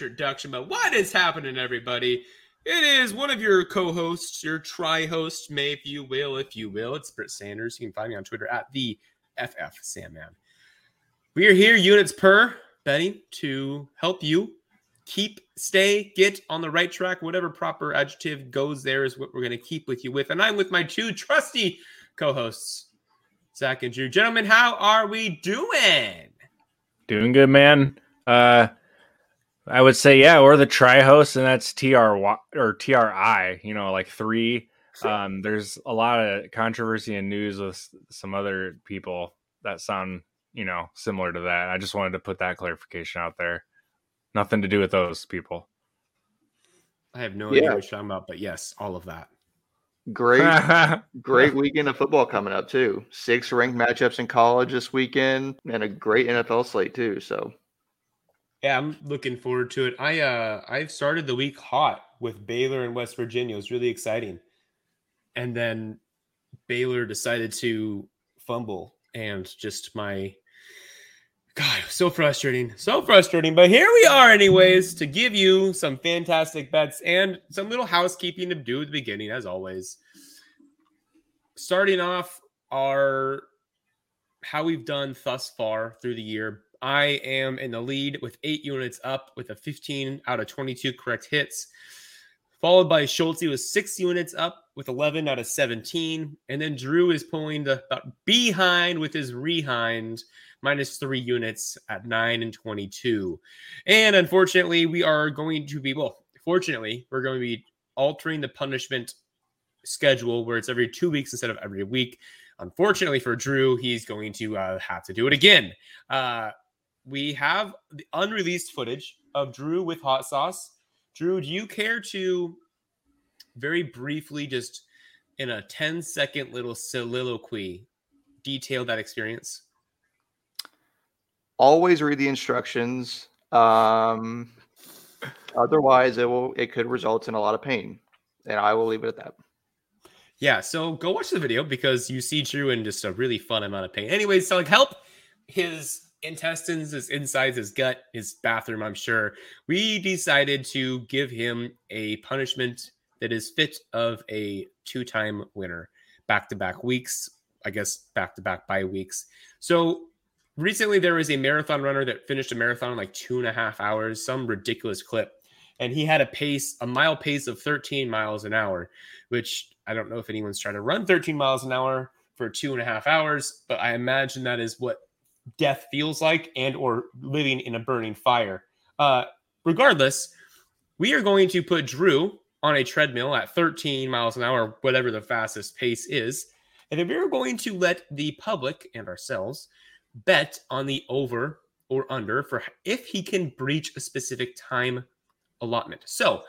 introduction, but what is happening, everybody? It is one of your co-hosts, your tri-host, may if you will, if you will. It's Britt Sanders. You can find me on Twitter at the FF Sandman. We are here, units per Betty, to help you keep, stay, get on the right track. Whatever proper adjective goes there is what we're going to keep with you with. And I'm with my two trusty co-hosts, Zach and Drew. Gentlemen, how are we doing? Doing good, man. Uh, I would say, yeah, or the tri host, and that's TR or TRI, you know, like three. Um, there's a lot of controversy and news with some other people that sound, you know, similar to that. I just wanted to put that clarification out there. Nothing to do with those people. I have no yeah. idea what you're talking about, but yes, all of that. Great, great weekend of football coming up too. Six ranked matchups in college this weekend, and a great NFL slate too. So, yeah, I'm looking forward to it. I uh, I've started the week hot with Baylor and West Virginia. It was really exciting, and then Baylor decided to fumble, and just my God, so frustrating. So frustrating. But here we are, anyways, to give you some fantastic bets and some little housekeeping to do at the beginning, as always. Starting off our how we've done thus far through the year. I am in the lead with eight units up with a 15 out of 22 correct hits, followed by Schultzy with six units up with 11 out of 17. And then Drew is pulling the behind with his rehind minus three units at nine and 22. And unfortunately, we are going to be, well, fortunately, we're going to be altering the punishment schedule where it's every two weeks instead of every week. Unfortunately for Drew, he's going to uh, have to do it again. Uh, we have the unreleased footage of Drew with hot sauce. Drew, do you care to very briefly, just in a 10 second little soliloquy, detail that experience? always read the instructions. Um, otherwise, it will it could result in a lot of pain, and I will leave it at that. Yeah, so go watch the video because you see Drew in just a really fun amount of pain. Anyways, so like help his intestines, his insides, his gut, his bathroom, I'm sure. We decided to give him a punishment that is fit of a two-time winner, back-to-back weeks, I guess back-to-back by weeks. So recently there was a marathon runner that finished a marathon in like two and a half hours, some ridiculous clip. And he had a pace, a mile pace of 13 miles an hour, which I don't know if anyone's trying to run 13 miles an hour for two and a half hours, but I imagine that is what death feels like and or living in a burning fire. Uh, regardless, we are going to put Drew on a treadmill at 13 miles an hour, whatever the fastest pace is. And then we're going to let the public and ourselves bet on the over or under for if he can breach a specific time allotment. So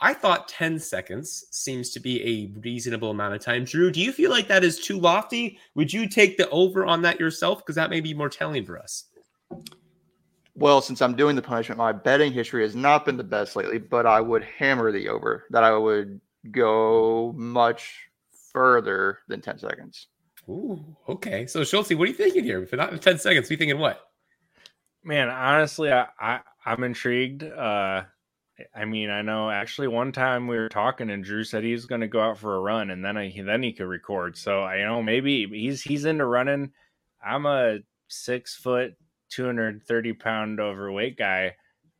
I thought 10 seconds seems to be a reasonable amount of time. Drew, do you feel like that is too lofty? Would you take the over on that yourself? Because that may be more telling for us. Well, since I'm doing the punishment, my betting history has not been the best lately, but I would hammer the over, that I would go much further than 10 seconds. Ooh, okay. So Schultzy, what are you thinking here? For not 10 seconds, we thinking what? Man, honestly, I, I I'm intrigued. Uh I mean, I know actually one time we were talking and Drew said he was going to go out for a run and then I, then he could record. So I know maybe he's he's into running. I'm a six foot, 230 pound overweight guy.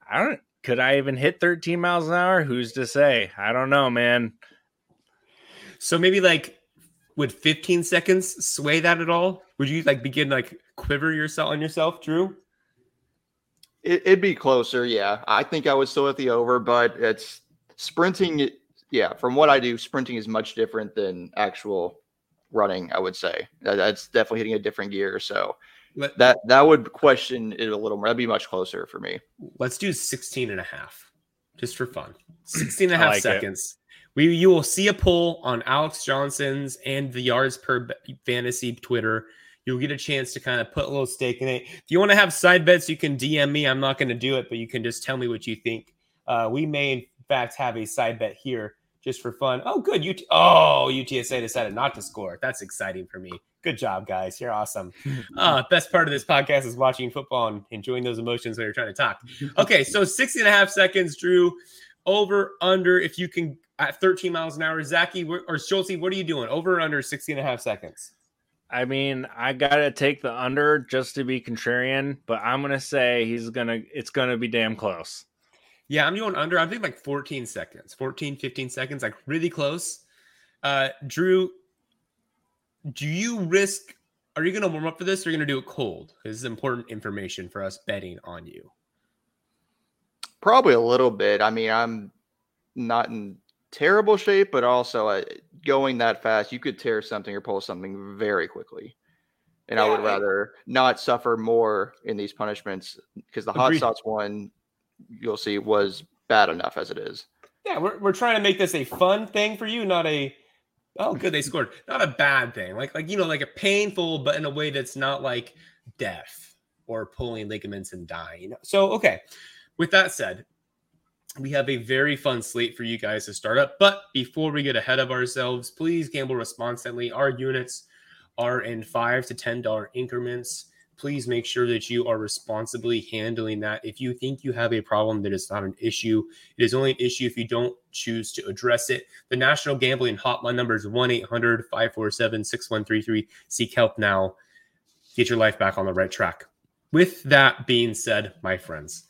I don't. Could I even hit 13 miles an hour? Who's to say? I don't know, man. So maybe like would 15 seconds sway that at all? Would you like begin like quiver yourself on yourself, Drew? It, would be closer, yeah. I think I would still hit the over, but it's sprinting. Yeah, from what I do, sprinting is much different than actual running. I would say that's definitely hitting a different gear. So Let, that that would question it a little more. That'd be much closer for me. Let's do 16 and a half just for fun. 16 and a half like seconds. It. We you will see a poll on Alex Johnson's and the yards per fantasy Twitter. You'll get a chance to kind of put a little stake in it. If you want to have side bets, you can DM me. I'm not going to do it, but you can just tell me what you think. Uh, we may in fact have a side bet here just for fun. Oh, good. UT- oh, UTSA decided not to score. That's exciting for me Good job, guys. You're awesome. Uh, best part of this podcast is watching football and enjoying those emotions when you're trying to talk. Okay, so 60 and a half seconds, Drew. Over, under, if you can, at 13 miles an hour. Zachy or Schultzy, what are you doing? Over or under 60 and a half seconds? I mean, I gotta take the under just to be contrarian, but I'm gonna say he's gonna it's gonna be damn close. Yeah, I'm going under. I'm thinking like 14 seconds, 14, 15 seconds, like really close. Uh, Drew, do you risk? Are you going to warm up for this or are you going to do it cold? This is important information for us betting on you. Probably a little bit. I mean, I'm not in terrible shape, but also uh, going that fast, you could tear something or pull something very quickly. And yeah, I would rather not suffer more in these punishments because the hot sauce one, you'll see, was bad enough as it is. Yeah, we're, we're trying to make this a fun thing for you, not a Oh, good. They scored. Not a bad thing. Like, like you know, like a painful, but in a way that's not like death or pulling ligaments and dying. So, okay. With that said, we have a very fun slate for you guys to start up. But before we get ahead of ourselves, please gamble responsibly. Our units are in five to ten dollar increments please make sure that you are responsibly handling that. If you think you have a problem that is not an issue, it is only an issue if you don't choose to address it. The National Gambling Hotline number is 1 800 547 6133. Seek help now. Get your life back on the right track. With that being said, my friends,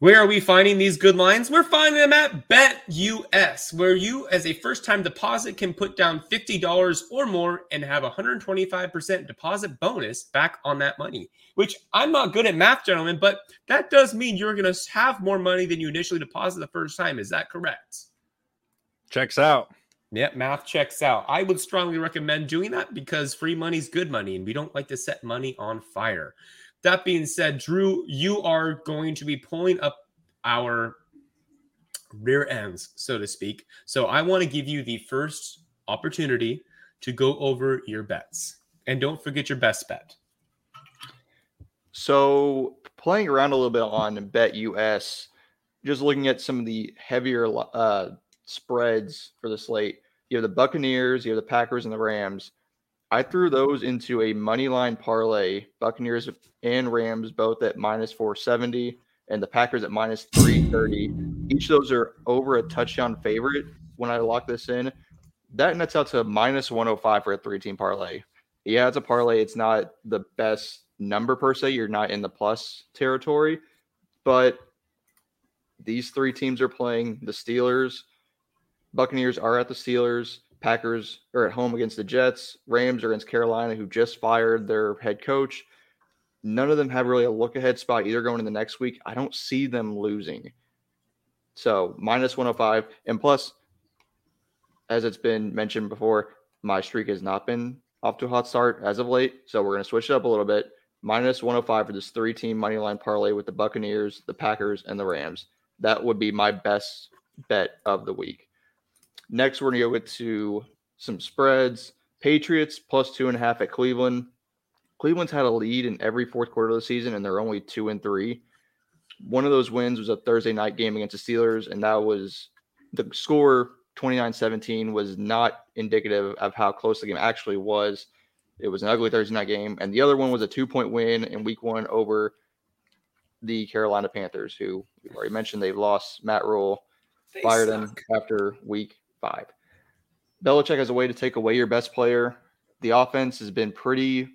where are we finding these good lines? We're finding them at BetUS, where you, as a first time deposit, can put down $50 or more and have a 125% deposit bonus back on that money. Which I'm not good at math, gentlemen, but that does mean you're going to have more money than you initially deposited the first time. Is that correct? Checks out. Yep, math checks out. I would strongly recommend doing that because free money is good money and we don't like to set money on fire. That being said, Drew, you are going to be pulling up our rear ends, so to speak. So I want to give you the first opportunity to go over your bets. And don't forget your best bet. So playing around a little bit on Bet US, just looking at some of the heavier uh, spreads for the slate. You have the Buccaneers, you have the Packers, and the Rams. I threw those into a money line parlay. Buccaneers and Rams both at minus 470, and the Packers at minus 330. Each of those are over a touchdown favorite when I lock this in. That nets out to minus 105 for a three team parlay. Yeah, it's a parlay. It's not the best number per se. You're not in the plus territory, but these three teams are playing the Steelers. Buccaneers are at the Steelers. Packers are at home against the Jets. Rams are against Carolina, who just fired their head coach. None of them have really a look ahead spot either going in the next week. I don't see them losing. So minus 105. And plus, as it's been mentioned before, my streak has not been off to a hot start as of late. So we're going to switch it up a little bit. Minus 105 for this three team money line parlay with the Buccaneers, the Packers, and the Rams. That would be my best bet of the week. Next, we're going to go to some spreads. Patriots plus two and a half at Cleveland. Cleveland's had a lead in every fourth quarter of the season, and they're only two and three. One of those wins was a Thursday night game against the Steelers, and that was the score 29 17 was not indicative of how close the game actually was. It was an ugly Thursday night game. And the other one was a two point win in week one over the Carolina Panthers, who we've already mentioned they've lost Matt they fired suck. him after week five. Belichick has a way to take away your best player. The offense has been pretty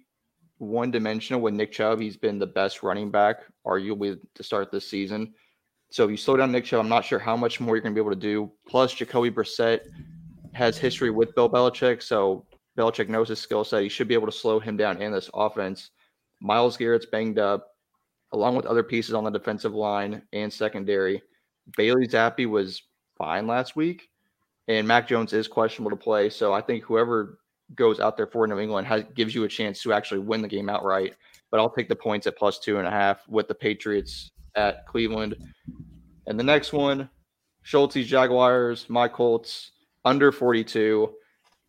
one dimensional with Nick Chubb. He's been the best running back, arguably, to start this season. So if you slow down Nick Chubb, I'm not sure how much more you're going to be able to do. Plus, Jacoby Brissett has history with Bill Belichick. So Belichick knows his skill set. He should be able to slow him down in this offense. Myles Garrett's banged up, along with other pieces on the defensive line and secondary. Bailey Zappe was fine last week and Mac Jones is questionable to play. So I think whoever goes out there for New England has, gives you a chance to actually win the game outright. But I'll take the points at plus two and a half with the Patriots at Cleveland. And the next one, Schultzy's Jaguars, my Colts under 42.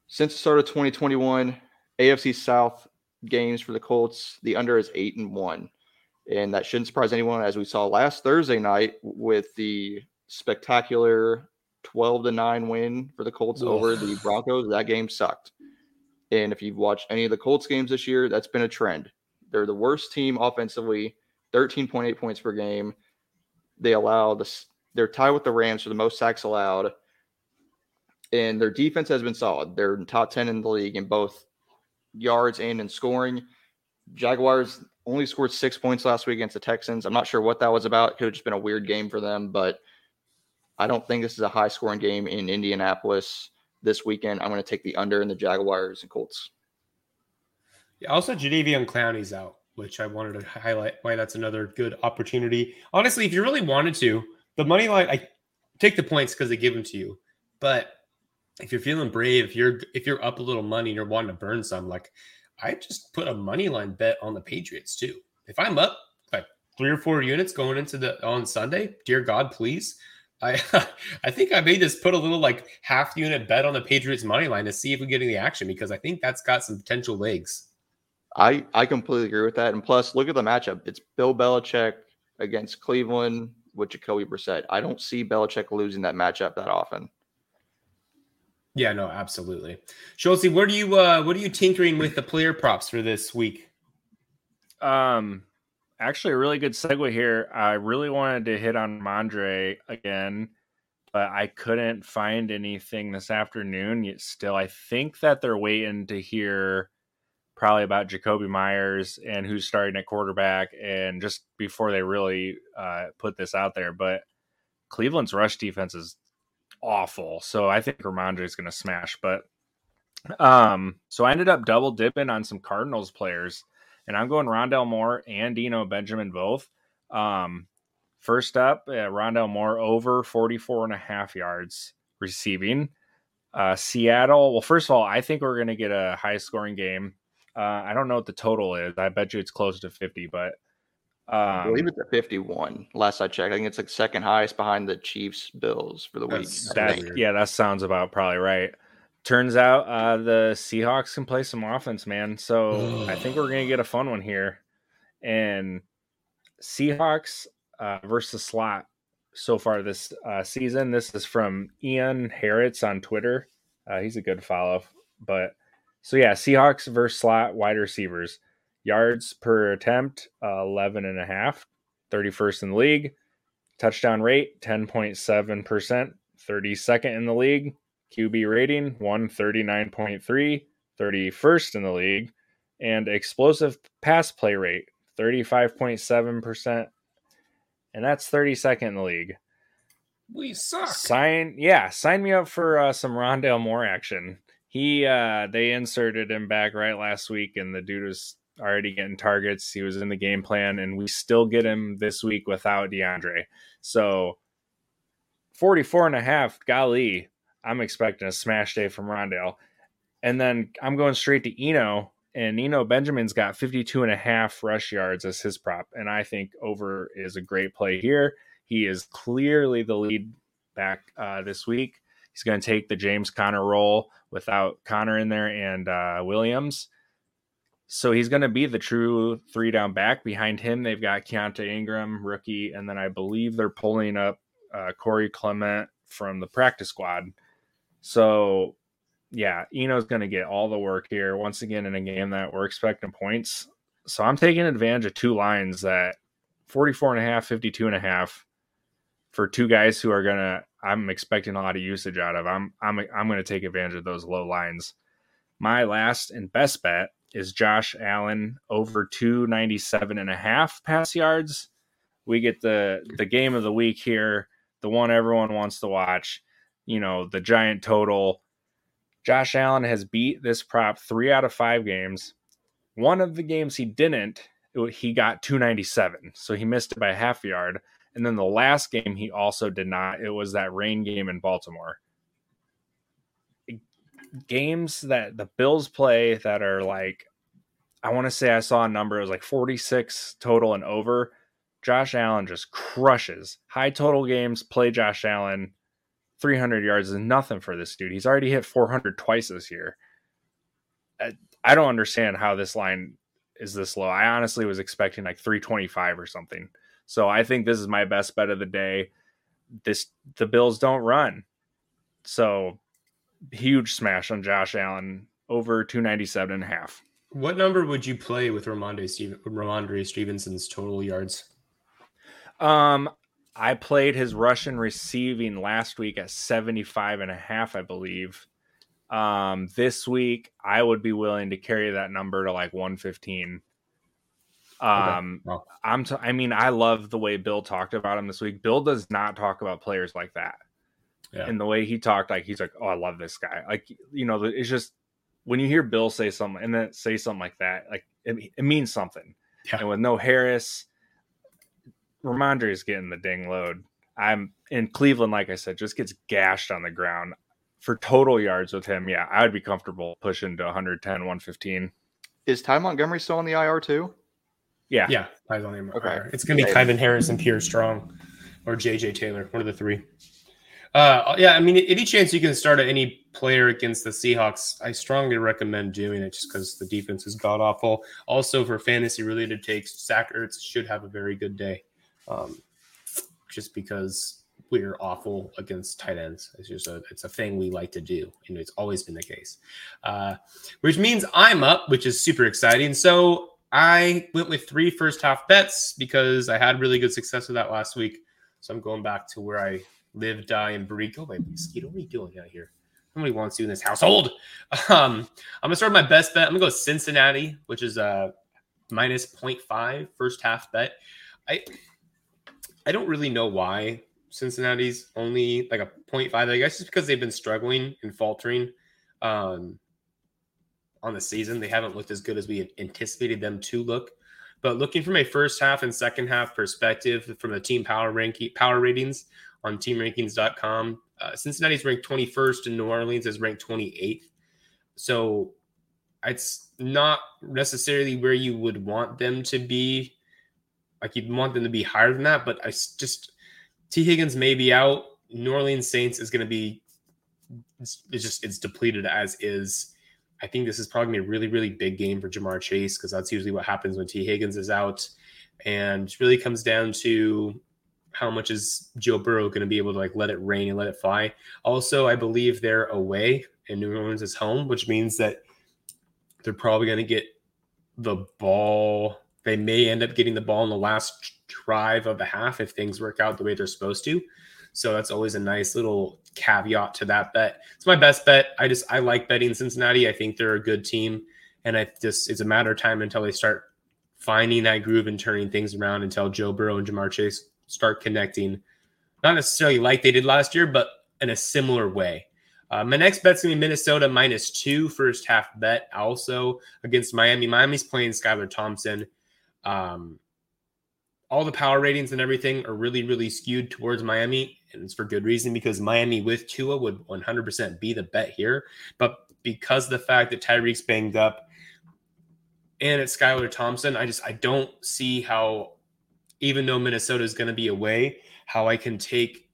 Since the start of 2021, AFC South games for the Colts, the under is eight and one. And that shouldn't surprise anyone, as we saw last Thursday night with the spectacular 12 to 9 win for the Colts Ugh. over the Broncos. That game sucked. And if you've watched any of the Colts games this year, that's been a trend. They're the worst team offensively, 13.8 points per game. They allow this, they're tied with the Rams for the most sacks allowed. And their defense has been solid. They're in top 10 in the league in both yards and in scoring. Jaguars only scored six points last week against the Texans. I'm not sure what that was about. It could have just been a weird game for them, but I don't think this is a high scoring game in Indianapolis this weekend. I'm going to take the under in the Jaguars and Colts. Yeah, also Jadeveon Clowney's out, which I wanted to highlight why that's another good opportunity. Honestly, if you really wanted to, the money line, I take the points because they give them to you. But if you're feeling brave, if you're if you're up a little money and you're wanting to burn some, like I just put a money line bet on the Patriots too. If I'm up like three or four units going into the on Sunday, dear God, please. I I think I may just put a little like half unit bet on the Patriots money line to see if we get any action because I think that's got some potential legs. I I completely agree with that. And plus, look at the matchup. It's Bill Belichick against Cleveland with Jacoby Brissett. I don't see Belichick losing that matchup that often. Yeah, no, absolutely. Schultzy, what are you uh what are you tinkering with the player props for this week? Um actually a really good segue here. I really wanted to hit on Mondre again, but I couldn't find anything this afternoon. Yet still, I think that they're waiting to hear probably about Jakobi Meyers and who's starting at quarterback, and just before they really uh, put this out there. But Cleveland's rush defense is awful. So I think Rhamondre is going to smash. But um, so I ended up double dipping on some Cardinals players, and I'm going Rondale Moore and Eno Benjamin both. Um, first up, uh, Rondale Moore over 44 and a half yards receiving. Uh, Seattle. Well, first of all, I think we're going to get a high scoring game. Uh, I don't know what the total is. I bet you it's close to 50, but um, I believe it's at 51. Last I checked, I think it's like second highest behind the Chiefs Bills for the week. That, yeah, that sounds about probably right. Turns out uh, the Seahawks can play some offense, man. So I think we're gonna get a fun one here. And Seahawks uh, versus slot so far this uh, season. This is from Ian Harrods on Twitter. Uh, he's a good follow. But so yeah, Seahawks versus slot wide receivers. Yards per attempt, uh, 11 and a half, 31st in the league. Touchdown rate, 10.7%, 32nd in the league. QB rating, 139.3, 31st in the league. And explosive pass play rate, 35.7%. And that's 32nd in the league. We suck. Sign, yeah, sign me up for uh, some Rondale Moore action. He, uh, they inserted him back right last week, and the dude was already getting targets. He was in the game plan, and we still get him this week without DeAndre. So 44 and a half, golly, I'm expecting a smash day from Rondale. And then I'm going straight to Eno, and Eno Benjamin's got 52 and a half rush yards as his prop. And I think over is a great play here. He is clearly the lead back uh, this week. He's going to take the James Conner role without Conner in there and uh, Williams. So he's going to be the true three down back. Behind him, they've got Keaontay Ingram, rookie, and then I believe they're pulling up uh, Corey Clement from the practice squad. So, yeah, Eno's going to get all the work here once again in a game that we're expecting points. So I'm taking advantage of two lines that 44 and a half, 52 and a half for two guys who are going to I'm expecting a lot of usage out of. I'm I'm I'm going to take advantage of those low lines. My last and best bet is Josh Allen over 297 and a half pass yards. We get the the game of the week here, the one everyone wants to watch, you know, the giant total. Josh Allen has beat this prop 3 out of 5 games. One of the games he didn't, he got 297. So he missed it by half a yard. And then the last game he also did not. It was that rain game in Baltimore games that the Bills play that are like, I want to say I saw a number, it was like 46 total and over. Josh Allen just crushes high total games, play Josh Allen. 300 yards is nothing for this dude. He's already hit 400 twice this year. I don't understand how this line is this low. I honestly was expecting like 325 or something. So I think this is my best bet of the day. This the Bills don't run. So huge smash on Josh Allen over 297 and a half. What number would you play with Rhamondre, Steven, Rhamondre Stevenson's total yards? Um, I played his rushing receiving last week at 75 and a half, I believe. Um, this week I would be willing to carry that number to like 115. Um, okay. I'm, t- I mean, I love the way Bill talked about him this week. Bill does not talk about players like that. Yeah. And the way he talked, like he's like, "Oh, I love this guy." Like, you know, it's just when you hear Bill say something and then say something like that, like it, it means something. Yeah. And with no Harris, Rhamondre is getting the ding load. I'm in Cleveland, like I said, just gets gashed on the ground for total yards with him. Yeah, I'd be comfortable pushing to 110, 115. Is Ty Montgomery still on the IR too? Yeah, yeah, Ty's on the IR. Okay. It's going to be Kyven Harris and Pierre Strong or JJ Taylor, one of the three. Uh, yeah, I mean, any chance you can start any player against the Seahawks, I strongly recommend doing it just because the defense is god awful. Also, for fantasy related takes, Zach Ertz should have a very good day, um, just because we're awful against tight ends. It's just a it's a thing we like to do, and it's always been the case. Uh, which means I'm up, which is super exciting. So I went with three first half bets because I had really good success with that last week. So I'm going back to where I live, die, and breathe. Go away, mosquito. What are you doing out here? Nobody wants you in this household. Um, I'm gonna start my best bet. I'm gonna go Cincinnati, which is a minus 0.5 first half bet. I I don't really know why Cincinnati's only like a 0.5. I guess it's because they've been struggling and faltering um, on the season. They haven't looked as good as we anticipated them to look. But looking from a first half and second half perspective from the team power rank power ratings, on teamrankings.com. Uh, Cincinnati's ranked 21st and New Orleans is ranked 28th. So it's not necessarily where you would want them to be. Like you'd want them to be higher than that, but I just Tee Higgins may be out. New Orleans Saints is going to be it's, it's, just it's depleted as is. I think this is probably a really really big game for Ja'Marr Chase because that's usually what happens when Tee Higgins is out, and really comes down to how much is Joe Burrow going to be able to like let it rain and let it fly? Also, I believe they're away and New Orleans is home, which means that they're probably going to get the ball. They may end up getting the ball in the last drive of the half if things work out the way they're supposed to. So that's always a nice little caveat to that bet. It's my best bet. I just I like betting Cincinnati. I think they're a good team, and I just it's a matter of time until they start finding that groove and turning things around until Joe Burrow and Ja'Marr Chase start connecting, not necessarily like they did last year, but in a similar way. Uh, my next bet's gonna be Minnesota minus two first half bet, also against Miami. Miami's playing Skylar Thompson. Um, all the power ratings and everything are really, really skewed towards Miami, and it's for good reason because Miami with Tua would 100% be the bet here. But because the fact that Tyreek's banged up and it's Skylar Thompson, I just I don't see how even though Minnesota is going to be away, how I can take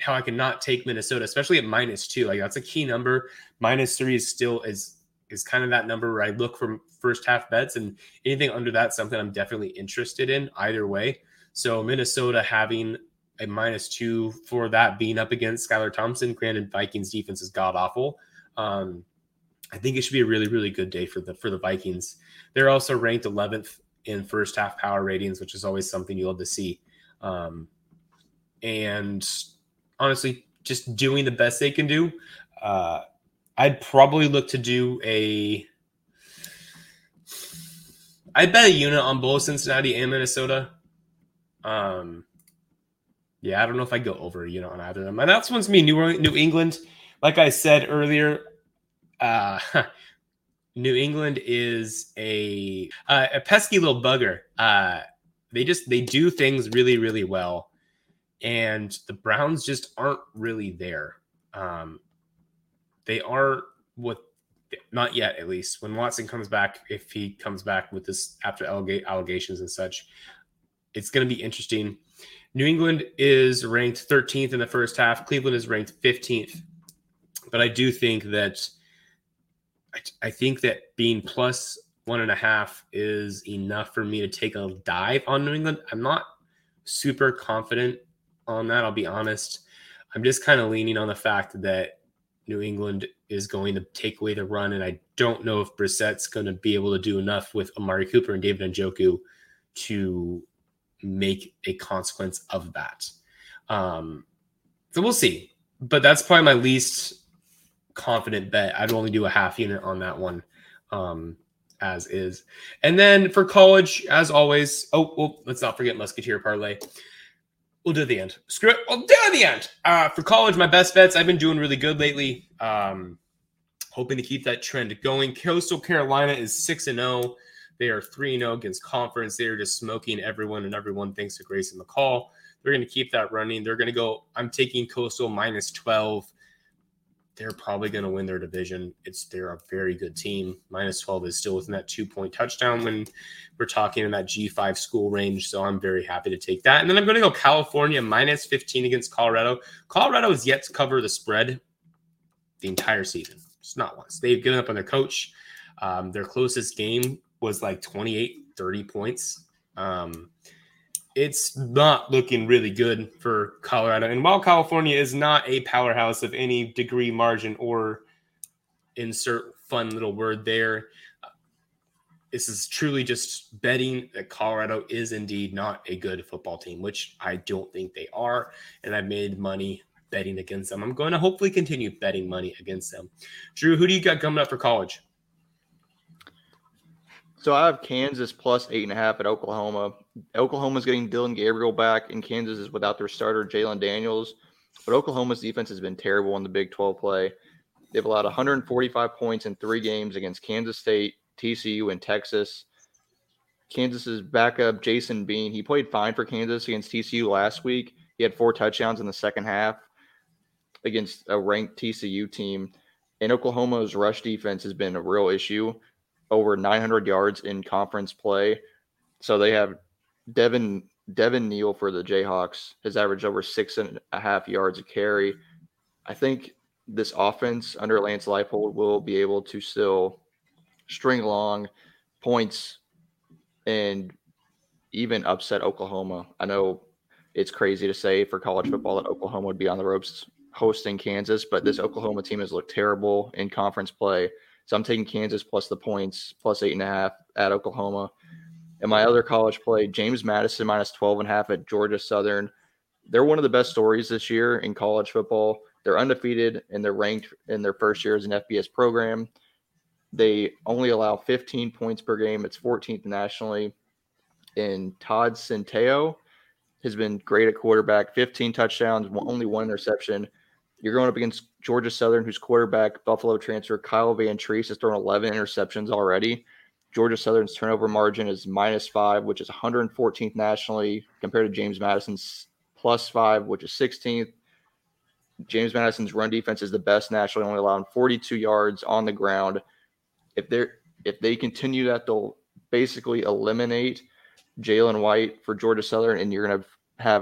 how I can not take Minnesota, especially at minus two. Like that's a key number. Minus three is still is is kind of that number where I look for first half bets, and anything under that, something I'm definitely interested in either way. So Minnesota having a minus two for that being up against Skylar Thompson. Granted, Vikings defense is god awful. Um, I think it should be a really, really good day for the for the Vikings. They're also ranked 11th in first half power ratings, which is always something you love to see. Um, and honestly, just doing the best they can do. Uh, I'd probably look to do a. I bet a unit on both Cincinnati and Minnesota. Um, yeah, I don't know if I go over a unit on either of them. And that's one's me, New New England. Like I said earlier, uh, New England is a uh, a pesky little bugger. Uh, they just they do things really really well, and the Browns just aren't really there. Um, they are what not yet at least when Watson comes back if he comes back with this after allegations and such it's going to be interesting New England is ranked 13th in the first half Cleveland is ranked 15th but I do think that I, I think that being plus one and a half is enough for me to take a dive on New England. I'm not super confident on that. I'll be honest. I'm just kind of leaning on the fact that New England is going to take away the run, and I don't know if Brissett's going to be able to do enough with Amari Cooper and David Njoku to make a consequence of that. Um, so we'll see. But that's probably my least confident bet. I'd only do a half unit on that one, um, as is. And then for college, as always, oh, well, let's not forget Musketeer Parlay. We'll do the end. Screw it. We'll do the end. Uh, for college, my best bets. I've been doing really good lately. Um, hoping to keep that trend going. Coastal Carolina is six and zero. Oh. They are three and zero oh against conference. They are just smoking everyone, and everyone thanks to Grayson McCall. They're going to keep that running. They're going to go. I'm taking Coastal minus twelve they're probably going to win their division. It's they're a very good team. Minus 12 is still within that two point touchdown when we're talking in that G5 school range. So I'm very happy to take that. And then I'm going to go California minus 15 against Colorado. Colorado has yet to cover the spread the entire season. It's not once. They've given up on their coach. Um, their closest game was like 28, 30 points. Um, it's not looking really good for Colorado. And while California is not a powerhouse of any degree, margin, or insert fun little word there, this is truly just betting that Colorado is indeed not a good football team, which I don't think they are. And I've made money betting against them. I'm going to hopefully continue betting money against them. Drew, who do you got coming up for college? So I have Kansas plus eight and a half at Oklahoma. Oklahoma's getting Dillon Gabriel back, and Kansas is without their starter Jalon Daniels. But Oklahoma's defense has been terrible in the Big 12 play. They've allowed 145 points in three games against Kansas State, TCU, and Texas. Kansas's backup Jason Bean, he played fine for Kansas against TCU last week. He had four touchdowns in the second half against a ranked TCU team. And Oklahoma's rush defense has been a real issue over 900 yards in conference play. So they have Devin Devin Neal for the Jayhawks has averaged over six and a half yards a carry. I think this offense under Lance Leipold will be able to still string along points and even upset Oklahoma. I know it's crazy to say for college football that Oklahoma would be on the ropes hosting Kansas, but this Oklahoma team has looked terrible in conference play. So I'm taking Kansas plus the points, plus eight and a half at Oklahoma. And my other college play, James Madison minus 12 and a half at Georgia Southern. They're one of the best stories this year in college football. They're undefeated and they're ranked in their first year as an FBS program. They only allow 15 points per game. It's 14th nationally. And Todd Centeio has been great at quarterback, 15 touchdowns, only one interception. You're going up against Georgia Southern, whose quarterback, Buffalo transfer Kyle Vantrease, has thrown 11 interceptions already. Georgia Southern's turnover margin is minus five, which is 114th nationally, compared to James Madison's plus five, which is 16th. James Madison's run defense is the best nationally, only allowing 42 yards on the ground. If they're if they continue that, they'll basically eliminate Jalen White for Georgia Southern, and you're gonna have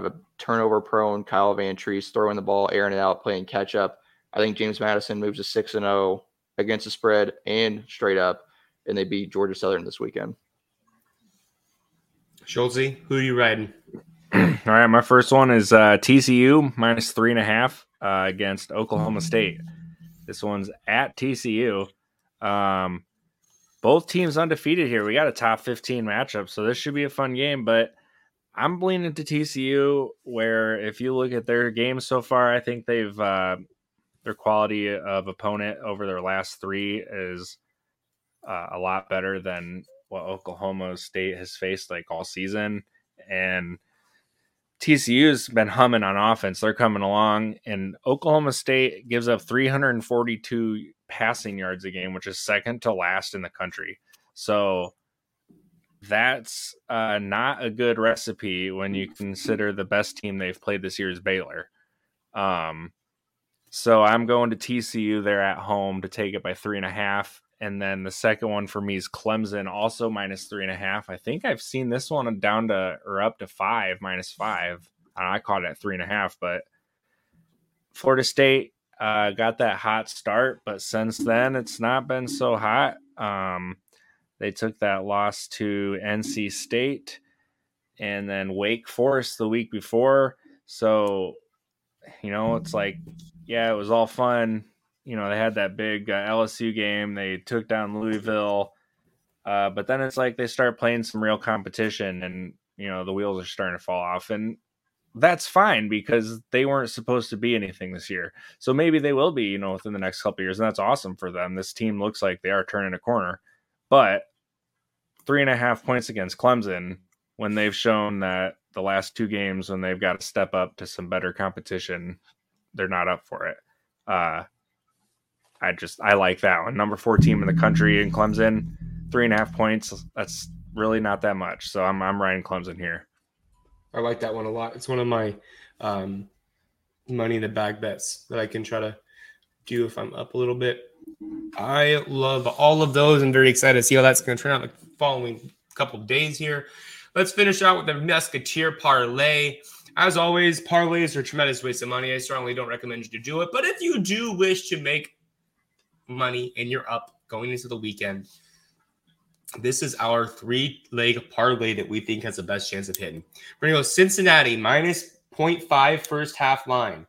a turnover prone Kyle Vantrease throwing the ball, airing it out, playing catch up. I think James Madison moves to 6 and 0 against the spread and straight up, and they beat Georgia Southern this weekend. Schultzy, who are you riding? All right, my first one is uh, TCU minus three and a half uh, against Oklahoma State. This one's at TCU. Um, both teams undefeated here. We got a top 15 matchup, so this should be a fun game. But I'm leaning to TCU, where if you look at their games so far, I think they've uh, their quality of opponent over their last three is uh, a lot better than what Oklahoma State has faced like all season, and TCU's been humming on offense. They're coming along, and Oklahoma State gives up 342 passing yards a game, which is second to last in the country. So that's uh, not a good recipe when you consider the best team they've played this year is Baylor. Um, so I'm going to TCU there at home to take it by three and a half. And then the second one for me is Clemson, also minus three and a half. I think I've seen this one down to or up to five, minus five. I caught it at three and a half, but Florida State uh, got that hot start, but since then it's not been so hot. Um, they took that loss to NC State and then Wake Forest the week before. So, you know, it's like, yeah, it was all fun you know, they had that big uh, LSU game. They took down Louisville. Uh, but then it's like they start playing some real competition and, you know, the wheels are starting to fall off. And that's fine because they weren't supposed to be anything this year. So maybe they will be, you know, within the next couple of years. And that's awesome for them. This team looks like they are turning a corner. But three and a half points against Clemson when they've shown that the last two games when they've got to step up to some better competition, they're not up for it. Uh, I just I like that one. Number four team in the country in Clemson, three and a half points. That's really not that much. So I'm I'm riding Clemson here. I like that one a lot. It's one of my um, money in the bag bets that I can try to do if I'm up a little bit. I love all of those. I'm very excited to see how that's going to turn out following couple days here. Let's finish out with the Musketeer parlay. As always, parlays are a tremendous waste of money. I strongly don't recommend you to do it. But if you do wish to make money and you're up going into the weekend, this is our three leg parlay that we think has the best chance of hitting. We're going to go Cincinnati minus 0.5 first half line.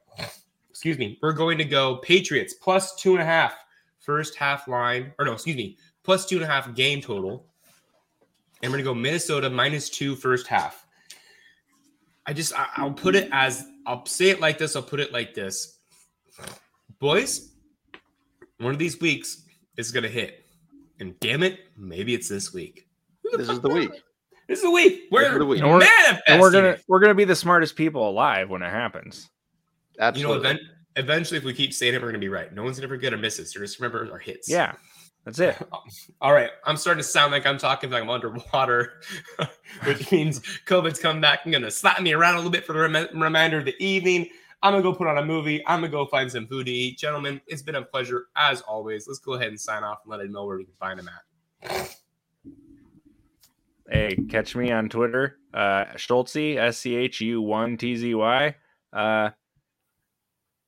Excuse me. We're going to go Patriots plus two and a half first half line, or no, excuse me, plus two and a half game total. And we're going to go Minnesota minus two first half. I just, I, I'll put it as, I'll say it like this, I'll put it like this. Boys, one of these weeks is going to hit. And damn it, maybe it's this week. This is the week. This is the week. We're, the week. And we're, manifesting and we're gonna we're gonna be the smartest people alive when it happens. You know, event, eventually, if we keep saying it, we're going to be right. No one's ever going to miss us. Just remember our hits. Yeah, that's it. All right. I'm starting to sound like I'm talking like I'm underwater, which means COVID's coming back. I'm going to slap me around a little bit for the rem- remainder of the evening. I'm going to go put on a movie. I'm going to go find some food to eat. Gentlemen, it's been a pleasure as always. Let's go ahead and sign off and let him know where we can find him at. Hey, catch me on Twitter, uh, Schultzy, S C H U one T Z Y. Uh,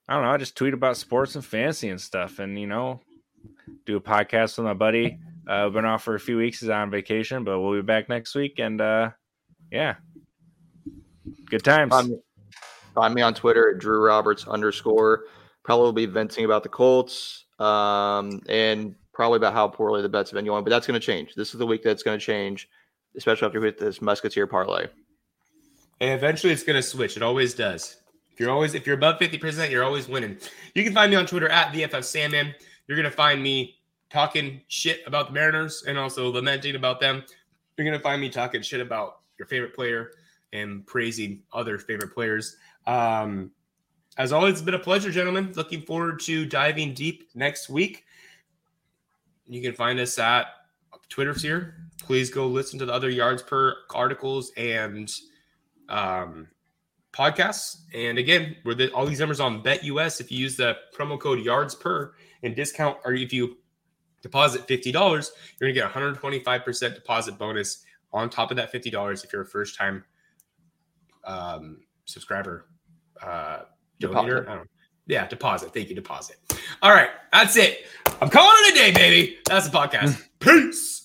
I don't know. I just tweet about sports and fantasy and stuff, and you know, do a podcast with my buddy. Uh, been off for a few weeks. He's on vacation, but we'll be back next week. And uh, yeah, good times. Find me, find me on Twitter at Drew Roberts underscore. Probably be venting about the Colts um, and probably about how poorly the bets have been going, but that's going to change. This is the week that's going to change, especially after we hit this Musketeer parlay. And eventually it's going to switch. It always does. If you're always if you're above 50%, you're always winning. You can find me on Twitter at VFF Sandman. You're going to find me talking shit about the Mariners and also lamenting about them. You're going to find me talking shit about your favorite player and praising other favorite players. Um, as always, it's been a pleasure, gentlemen. Looking forward to diving deep next week. You can find us at Twitter's here. Please go listen to the other yards per articles and um, podcasts. And again, we're the, all these numbers on BetUS. If you use the promo code yards per and discount, or if you deposit $50, you're going to get 125% deposit bonus on top of that $50 if you're a first time um, subscriber. Uh, donator. Deposit. I don't Yeah, deposit. Thank you, deposit. All right, that's it. I'm calling it a day, baby. That's the podcast. Peace.